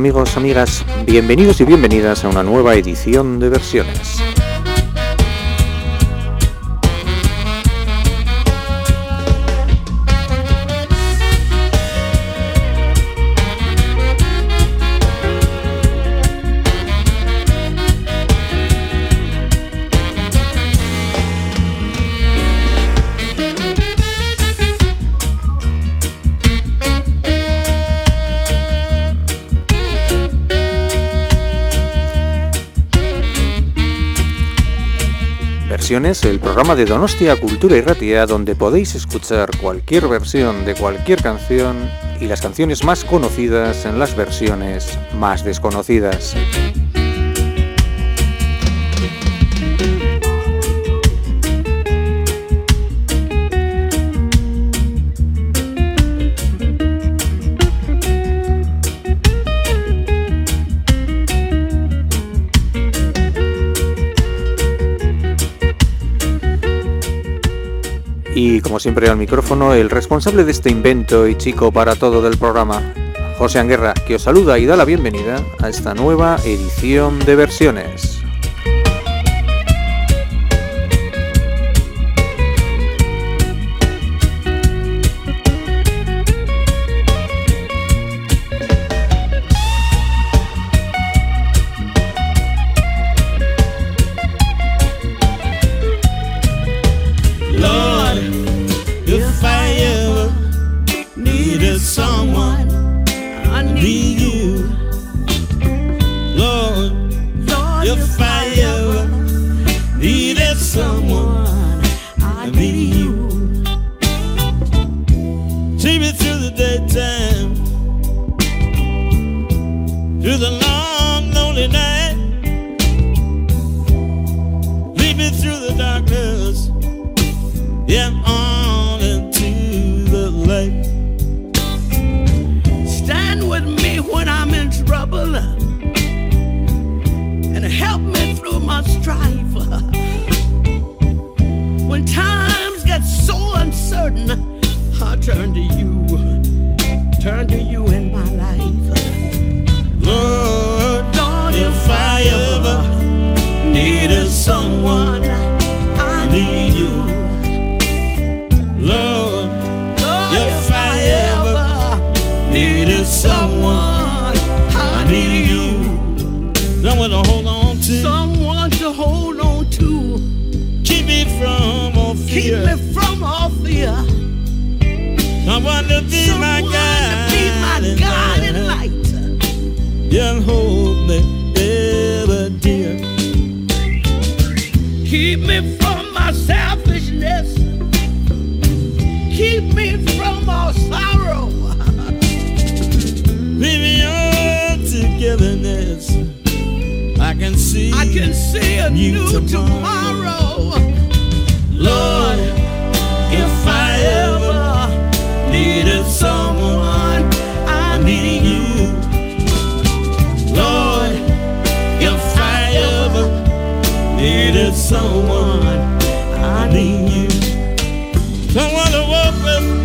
Amigos, amigas, bienvenidos y bienvenidas a una nueva edición de versiones. El programa de Donostia Cultura y Ratia donde podéis escuchar cualquier versión de cualquier canción y las canciones más conocidas en las versiones más desconocidas. Y como siempre al micrófono, el responsable de este invento y chico para todo del programa, José Anguerra, que os saluda y da la bienvenida a esta nueva edición de versiones. someone to be someone my guide. To be my God and light. You'll hold me ever dear. Keep me from my selfishness. Keep me from all sorrow. Leave me all togetherness. I can see. I can see a new, new tomorrow. tomorrow. Lord, if I ever need you in the noonday.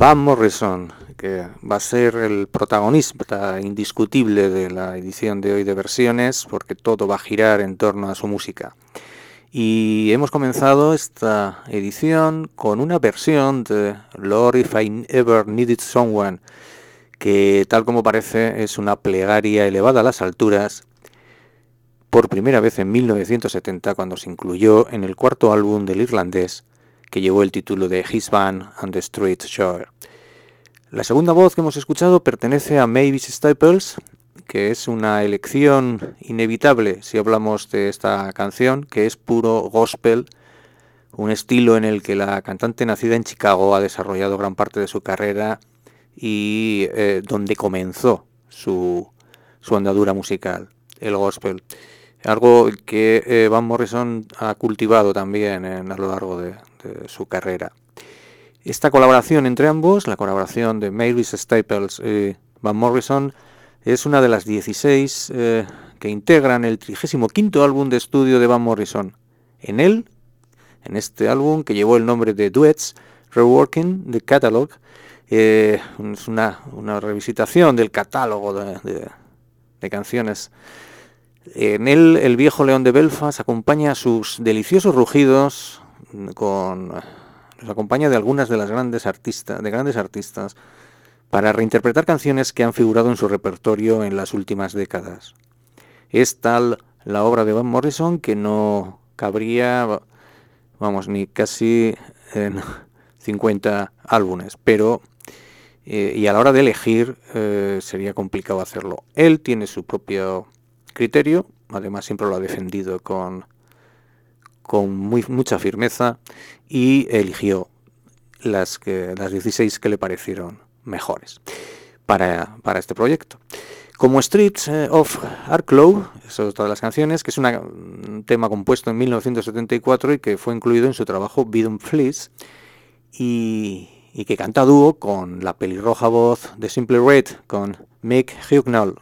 Van Morrison, que va a ser el protagonista indiscutible de la edición de hoy de versiones, porque todo va a girar en torno a su música. Y hemos comenzado esta edición con una versión de Lord If I Ever Needed Someone, que tal como parece es una plegaria elevada a las alturas, por primera vez en 1970 cuando se incluyó en el cuarto álbum del irlandés que llevó el título de His Band and the Street Shore. La segunda voz que hemos escuchado pertenece a Mavis Staples, que es una elección inevitable si hablamos de esta canción, que es puro gospel, un estilo en el que la cantante nacida en Chicago ha desarrollado gran parte de su carrera y eh, donde comenzó su, su andadura musical, el gospel algo que eh, Van Morrison ha cultivado también a lo largo de, su carrera. Esta colaboración entre ambos, la colaboración de Mavis Staples y Van Morrison, es una de las 16 eh, que integran el 35 álbum de estudio de Van Morrison. En él, en este álbum que llevó el nombre de Duets, Reworking the Catalog, eh, es una, revisitación del catálogo de canciones en él, el viejo león de Belfast acompaña sus deliciosos rugidos con los acompaña de algunas de las grandes artistas, de grandes artistas, para reinterpretar canciones que han figurado en su repertorio en las últimas décadas. Es tal la obra de Van Morrison que no cabría, vamos, ni casi en 50 álbumes, pero eh, y a la hora de elegir eh, sería complicado hacerlo. Él tiene su propio criterio, además siempre lo ha defendido con, con mucha firmeza y eligió las, que, las 16 que le parecieron mejores para, este proyecto. Como Streets eh, of Arklow, es otra de las canciones, que es un tema compuesto en 1974 y que fue incluido en su trabajo Bidon Fleece y, y, que canta dúo con la pelirroja voz de Simple Red, con Mick Hugnall.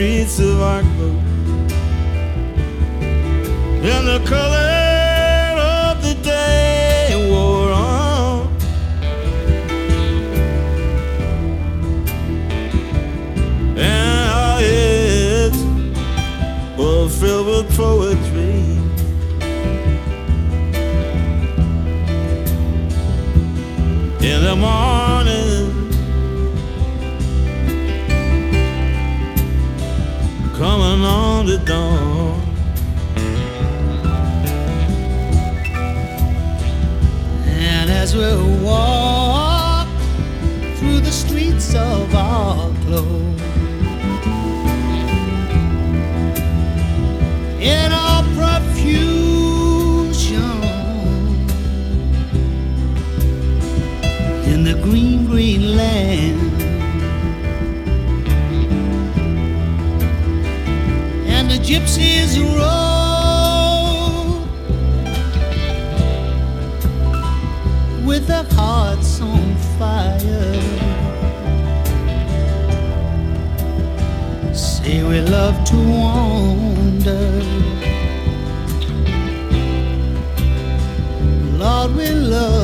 Streets of clothes and the color of the day wore on. And our heads were filled with poetry. In the morning. Dawn. And as we walk through the streets of our in gypsies roll with their hearts on fire. Say we love to wander. Lord, we love.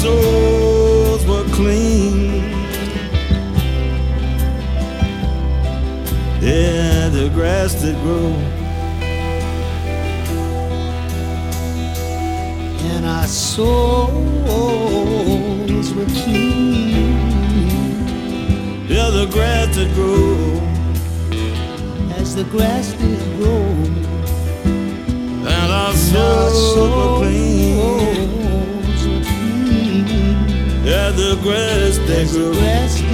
souls were clean. Yeah, the grass did grow. And our souls were clean. Yeah, the grass did grow. As the grass did grow. And our souls, and our souls were clean where the grass they grew.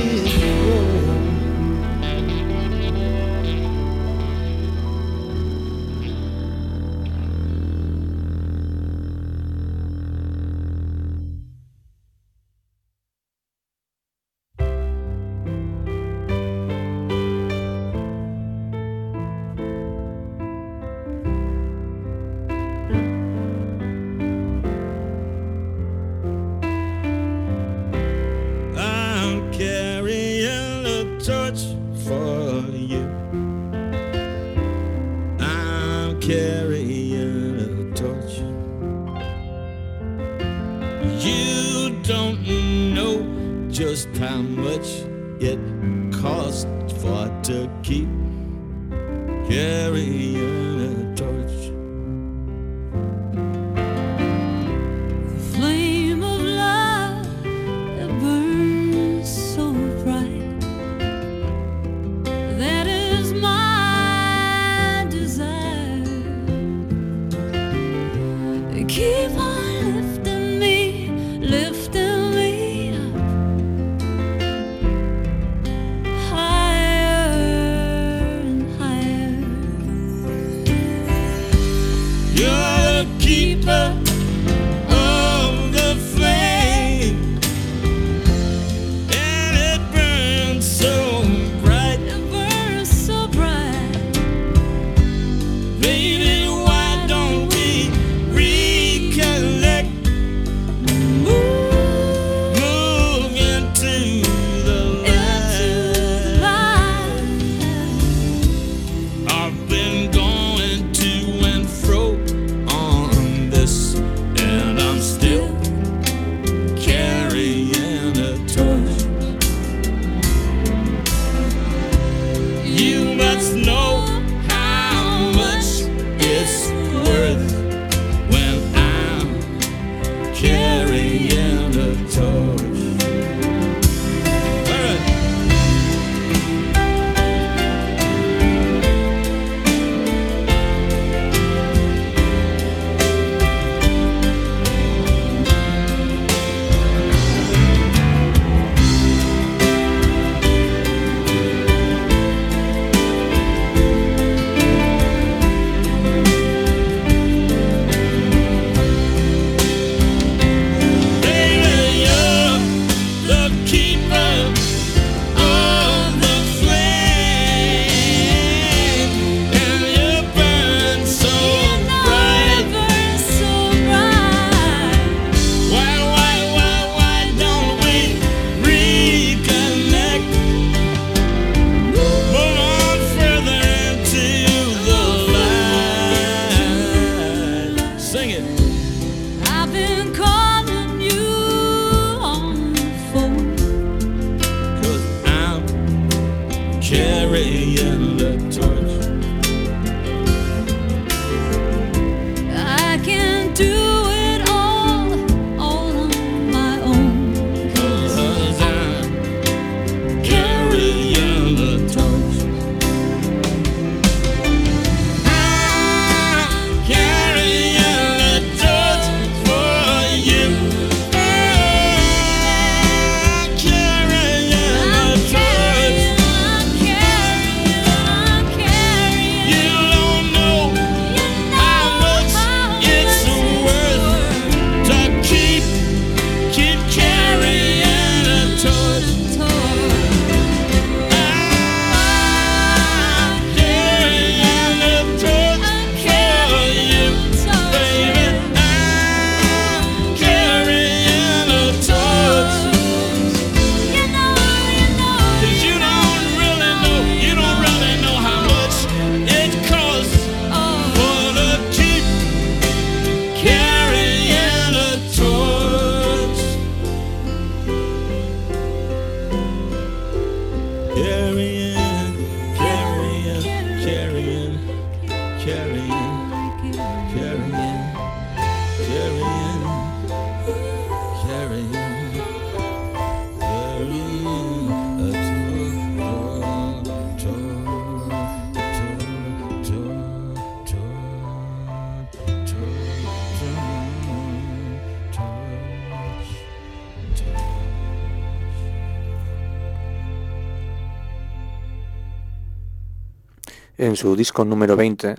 En su disco número 20,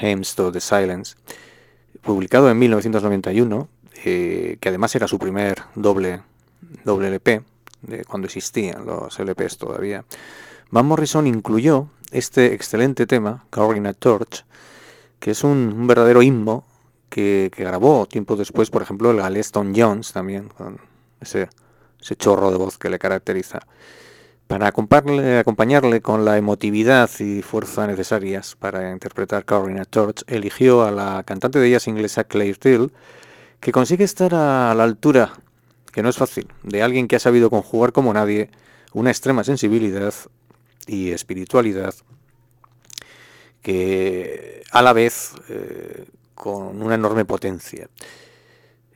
Hymns to the Silence, publicado en 1991, eh, que además era su primer doble, doble LP, de cuando existían los LPs todavía, Van Morrison incluyó este excelente tema, Carrying a Torch, que es un, un verdadero himno que, que grabó tiempo después, por ejemplo, el galés Tom Jones también, con ese, ese chorro de voz que le caracteriza. Para acompañarle, con la emotividad y fuerza necesarias para interpretar Carrying a Torch, eligió a la cantante de jazz inglesa Claire Till, que consigue estar a la altura, que no es fácil, de alguien que ha sabido conjugar como nadie una extrema sensibilidad y espiritualidad que a la vez eh, con una enorme potencia.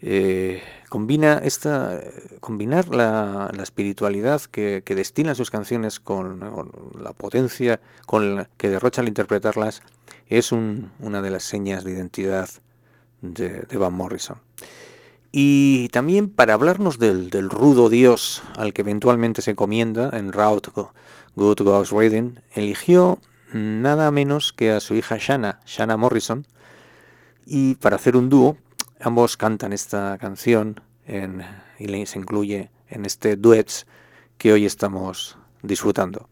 Eh, combina esta combinar la, la espiritualidad que, que, destila sus canciones con, la potencia con la que derrocha al interpretarlas es un, una de las señas de identidad de, Van Morrison. Y también para hablarnos del, del, rudo dios al que eventualmente se encomienda en Route Good Ghost Reading, eligió nada menos que a su hija Shanna, Shanna Morrison, y para hacer un dúo ambos cantan esta canción en, y se incluye en este duets que hoy estamos disfrutando.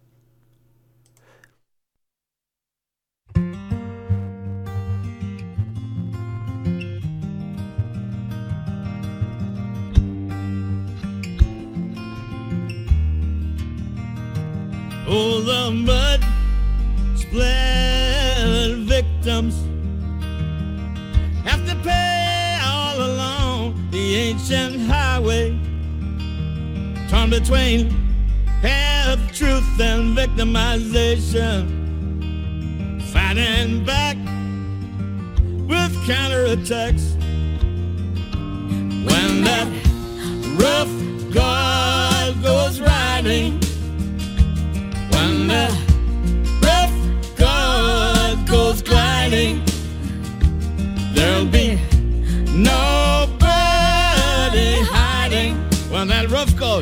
Victims torn between half truth and victimization, fighting back with counterattacks.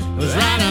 road. It was right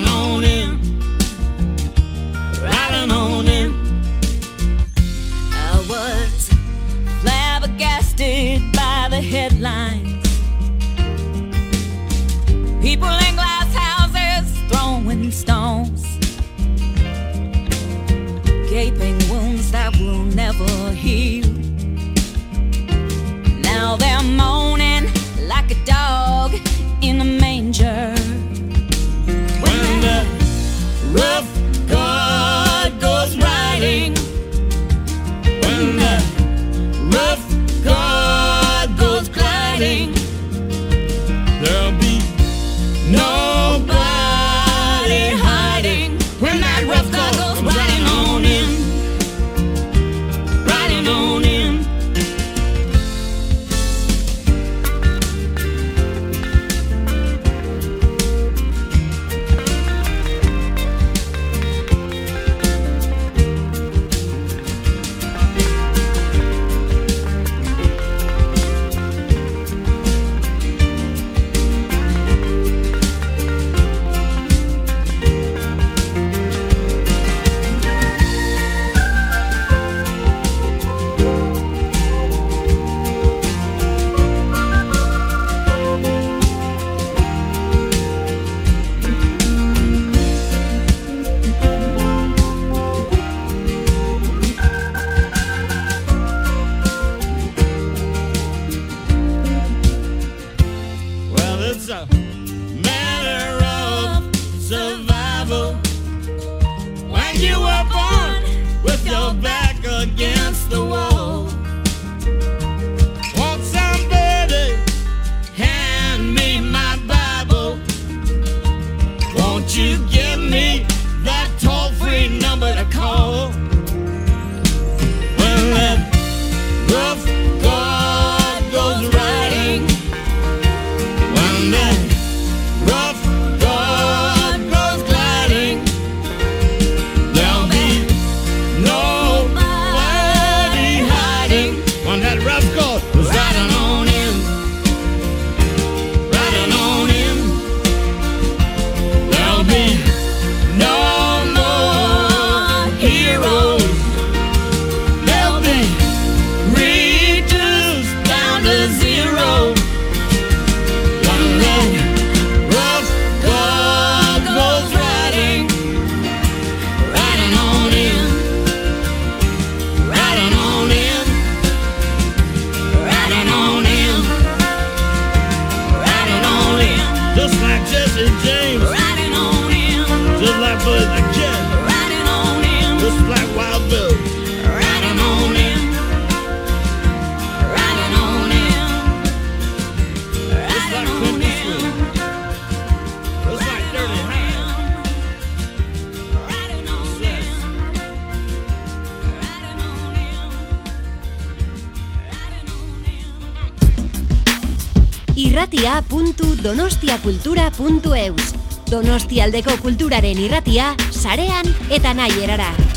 irratia.donostiakultura.eus Donostialdeko kulturaren irratia, sarean eta nahi erara.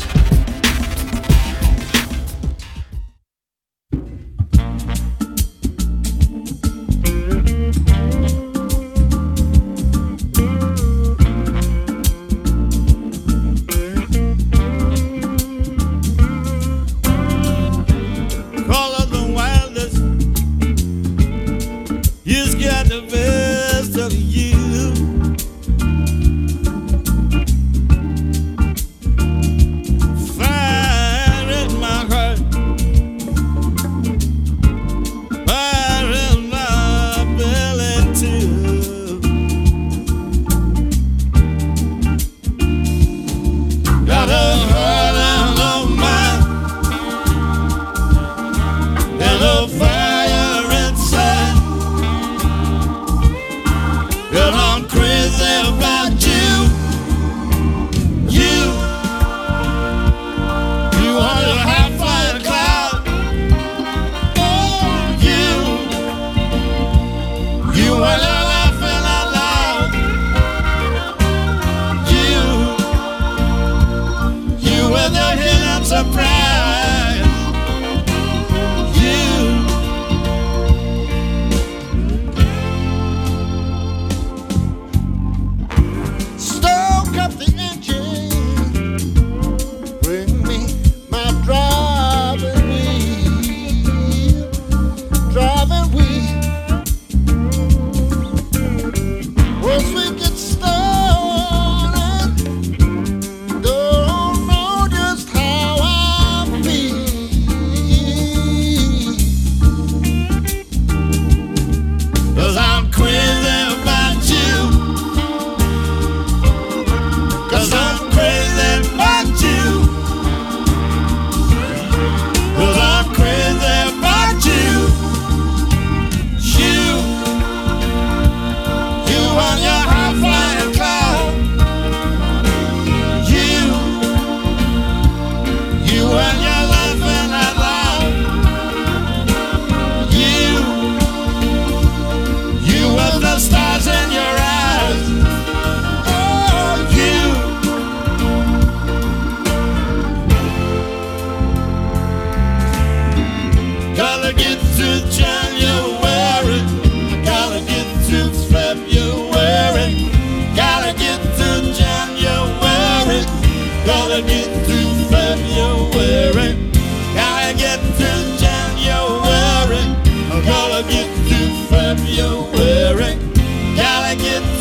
love you wearing. Gotta get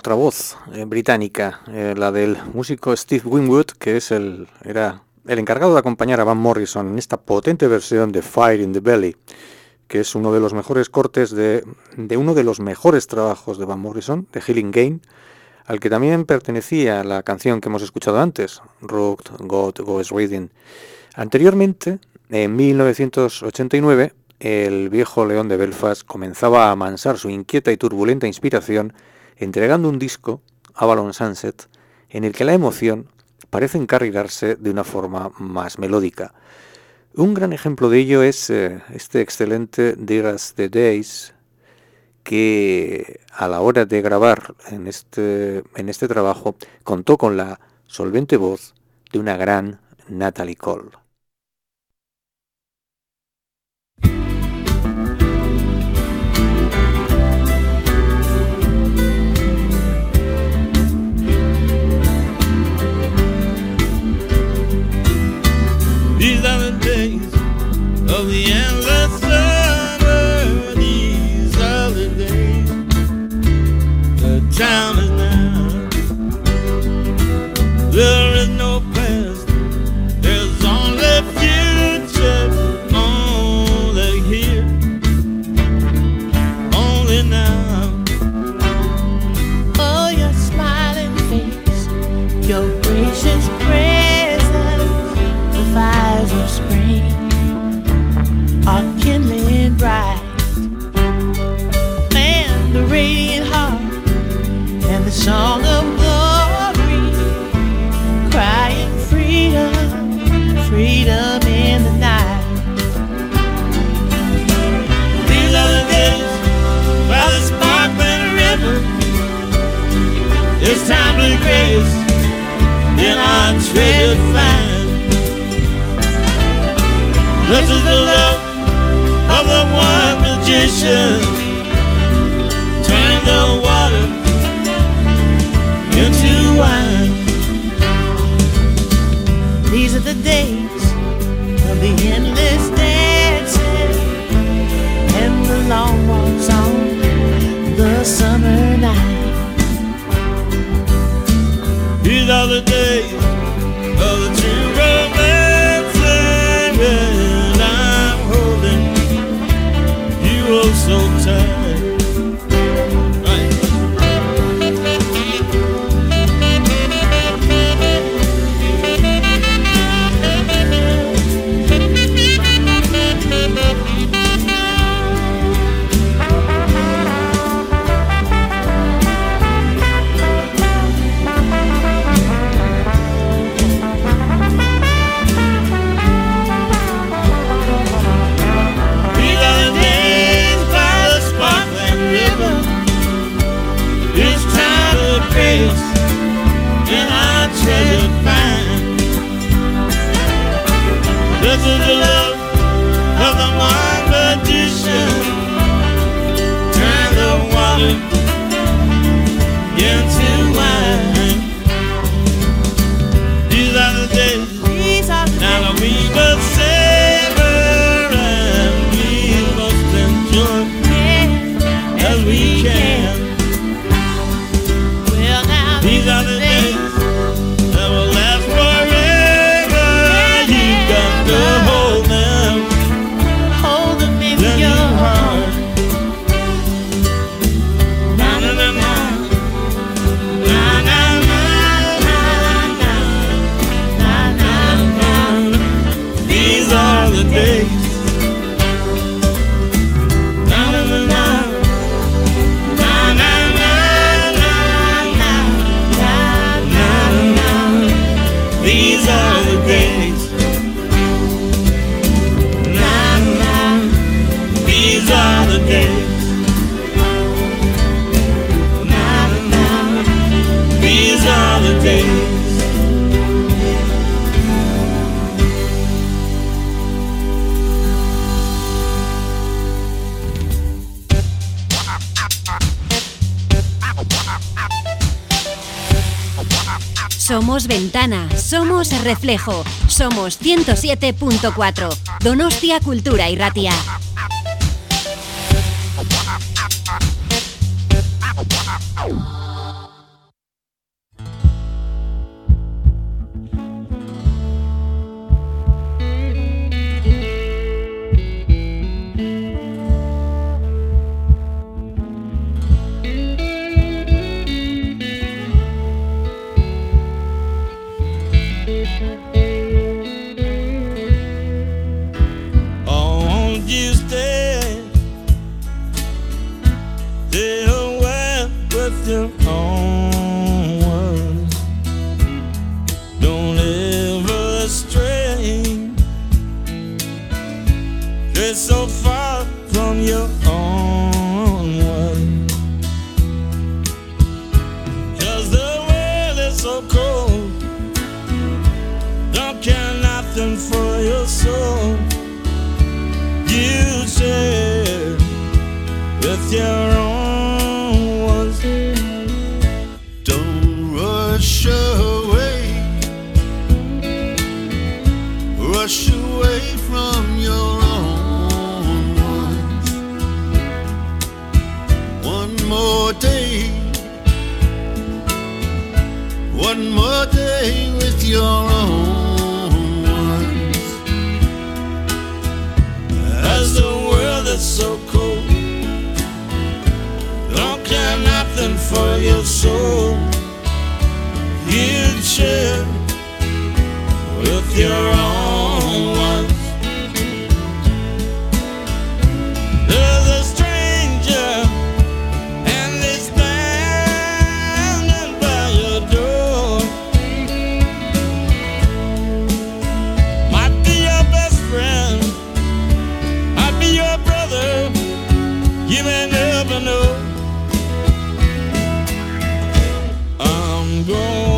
otra voz eh, británica, eh, la del músico Steve Winwood, que es el, era el encargado de acompañar a Van Morrison en esta potente versión de Fire in the Belly, que es uno de los mejores cortes de, de uno de los mejores trabajos de Van Morrison, de Healing Game, al que también pertenecía la canción que hemos escuchado antes, Road God Goes Reading. Anteriormente, en 1989, el viejo león de Belfast comenzaba a amansar su inquieta y turbulenta inspiración entregando un disco, Avalon Sunset, en el que la emoción parece encarrilarse de una forma más melódica. Un gran ejemplo de ello es eh, este excelente Dear as the Days, que a la hora de grabar en este, en este trabajo contó con la solvente voz de una gran Natalie Cole. mãe reflejo, somos 107.4. Donostia Cultura y Ratia. go.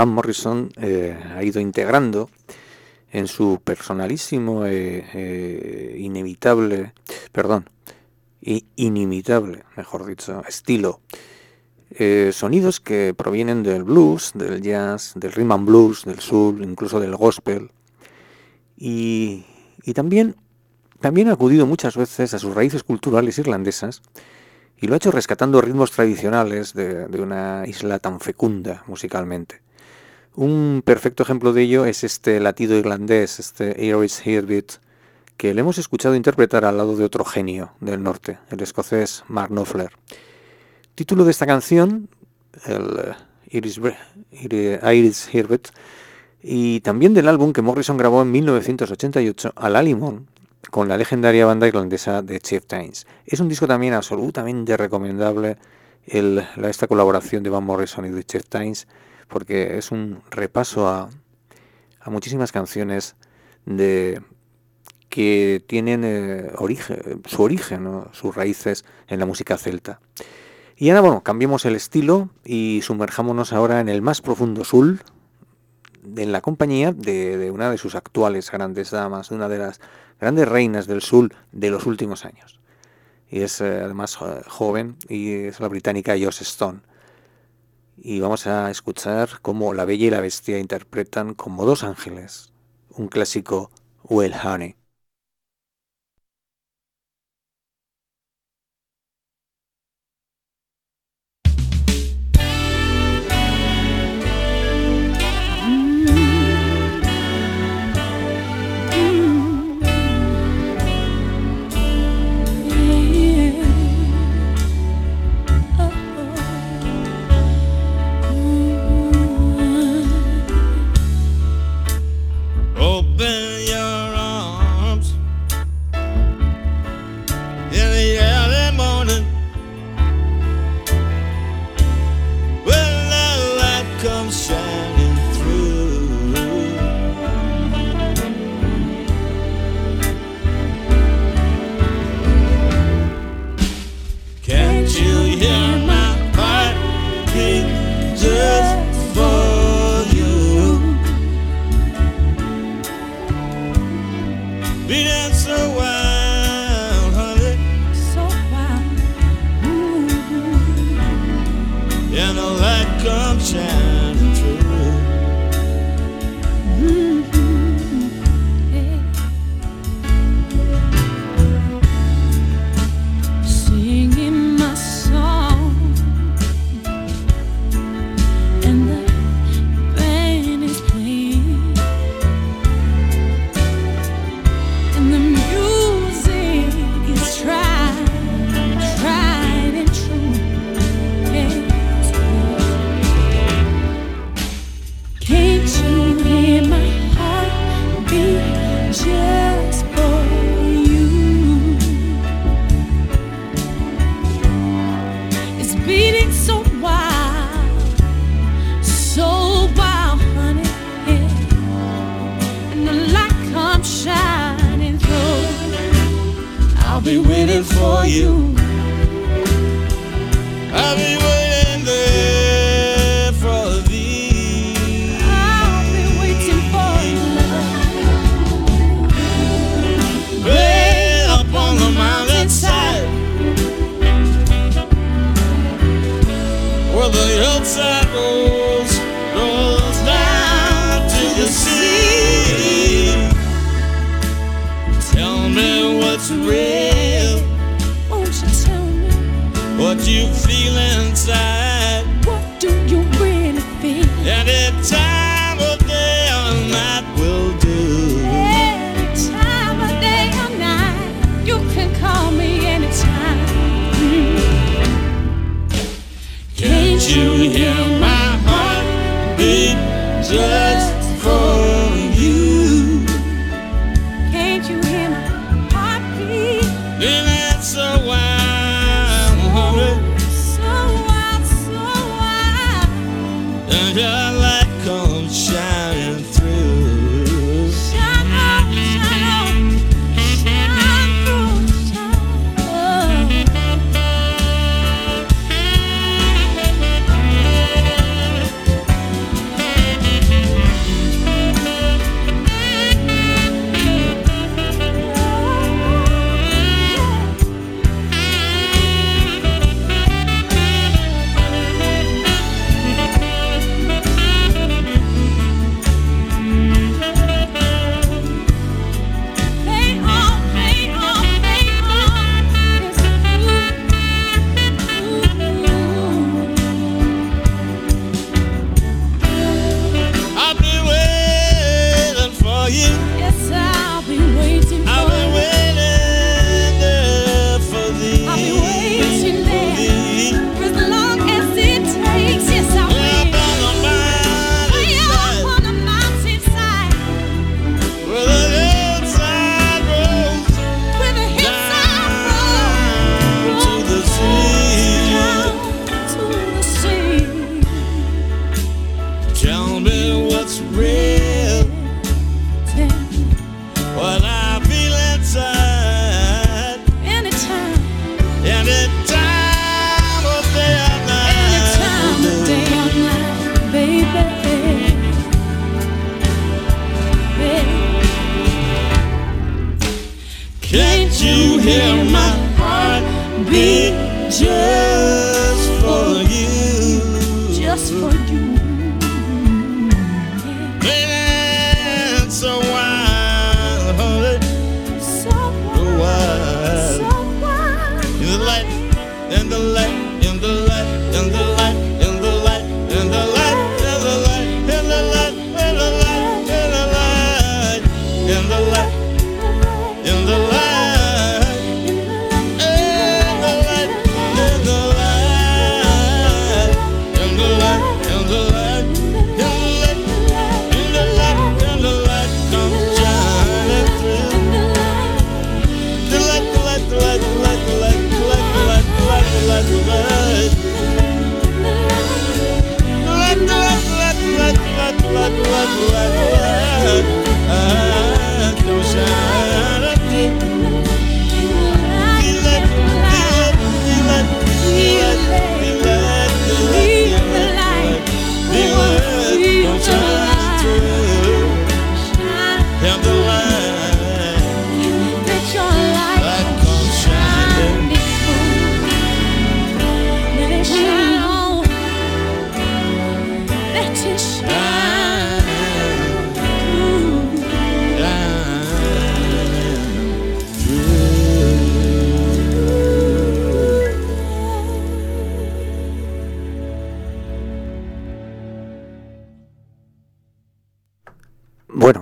Van Morrison eh, ha ido integrando en su personalísimo e eh, inevitable, perdón, i- inimitable, mejor dicho, estilo, eh, sonidos que provienen del blues, del jazz, del rhythm and blues, del soul, incluso del gospel, y, también, también ha acudido muchas veces a sus raíces culturales irlandesas y lo ha hecho rescatando ritmos tradicionales de una isla tan fecunda musicalmente. Un perfecto ejemplo de ello es este latido irlandés, este Irish Heartbeat, que le hemos escuchado interpretar al lado de otro genio del norte, el escocés Mark Knopfler. Título de esta canción, el eh, Irish, Bre- Iri- Irish Heartbeat, y también del álbum que Morrison grabó en 1988 a la limón con la legendaria banda irlandesa de Chieftains. Es un disco también absolutamente recomendable esta colaboración de Van Morrison y de Chieftains porque es un repaso a, muchísimas canciones de que tienen eh, su origen, ¿no? sus raíces en la música celta. Y ahora, bueno, cambiemos el estilo y sumerjámonos ahora en el más profundo soul, en la compañía de, una de sus actuales grandes damas, una de las grandes reinas del soul de los últimos años. Y es eh, además joven y es la británica Joss Stone. Y vamos a escuchar cómo La Bella y la Bestia interpretan como dos ángeles un clásico Well Honey. The light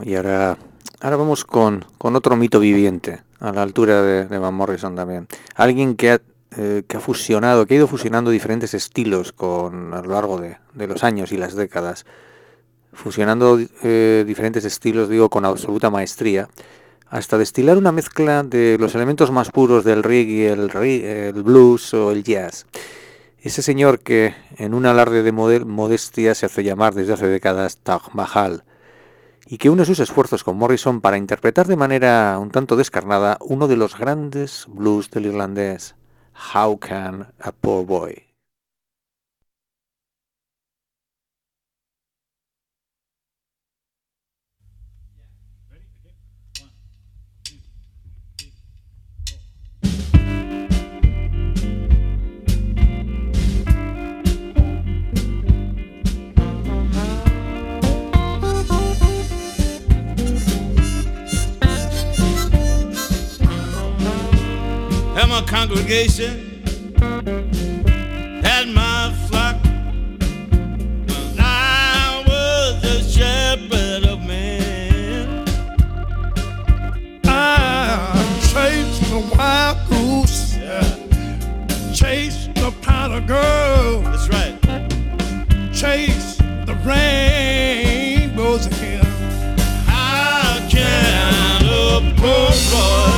Y ahora, ahora vamos con, con otro mito viviente, a la altura de, Van Morrison también. Alguien que ha, eh, que ha fusionado, que ha ido fusionando diferentes estilos con, a lo largo de, de los años y las décadas. Fusionando eh, diferentes estilos, digo, con absoluta maestría hasta destilar una mezcla de los elementos más puros del reggae, el, reggae, el blues o el jazz. Ese señor que en un alarde de modestia se hace llamar desde hace décadas Taj Mahal, y que une sus esfuerzos con Morrison para interpretar de manera un tanto descarnada uno de los grandes blues del irlandés, How Can a Poor Boy. My congregation, had my flock. When I was a shepherd of men. I chased the wild goose, chased the powder girl, That's right. chased the rainbows again. How can a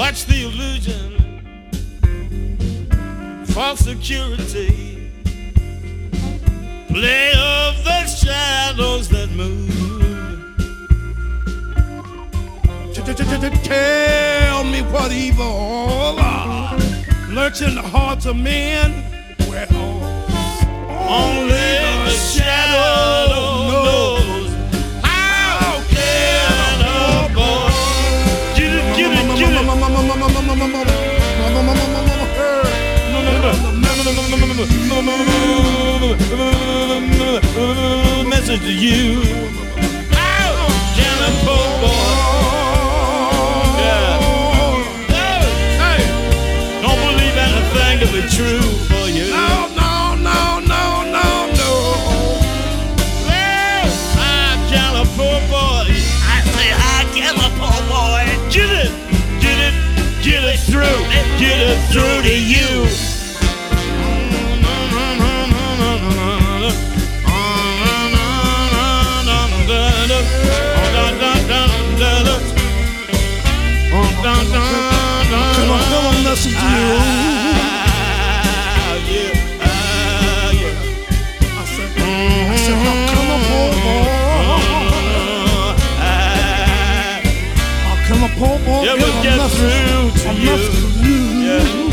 Watch the illusion, false security, play of the shadows that move. Tell me what evil lurks in the hearts of men. Well, Only the shadow knows message to you. Oh, that boy. true for you. No, no, no, no, no, no. California boy. I say California boy. Get it, get it, get it through, get it through to you. Never get through to you. you. Yeah.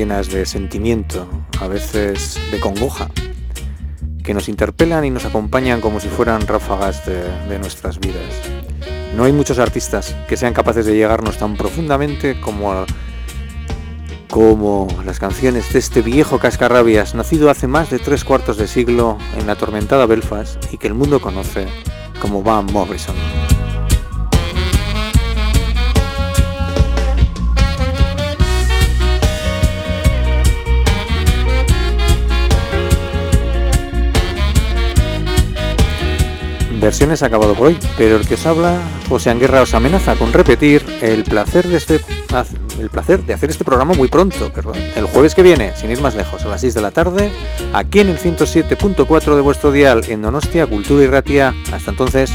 Llenas de sentimiento, a veces de congoja, que nos interpelan y nos acompañan como si fueran ráfagas de, nuestras vidas. No hay muchos artistas que sean capaces de llegarnos tan profundamente como, como las canciones de este viejo cascarrabias, nacido hace más de tres cuartos de siglo en la atormentada Belfast y que el mundo conoce como Van Morrison. Versiones acabado por hoy, pero el que os habla, José Anguerra, os amenaza con repetir el placer de este el placer de hacer este programa muy pronto, perdón, el jueves que viene, sin ir más lejos, a las 6 de la tarde, aquí en el 107.4 de vuestro dial en Donostia, Cultura y Ratia. Hasta entonces.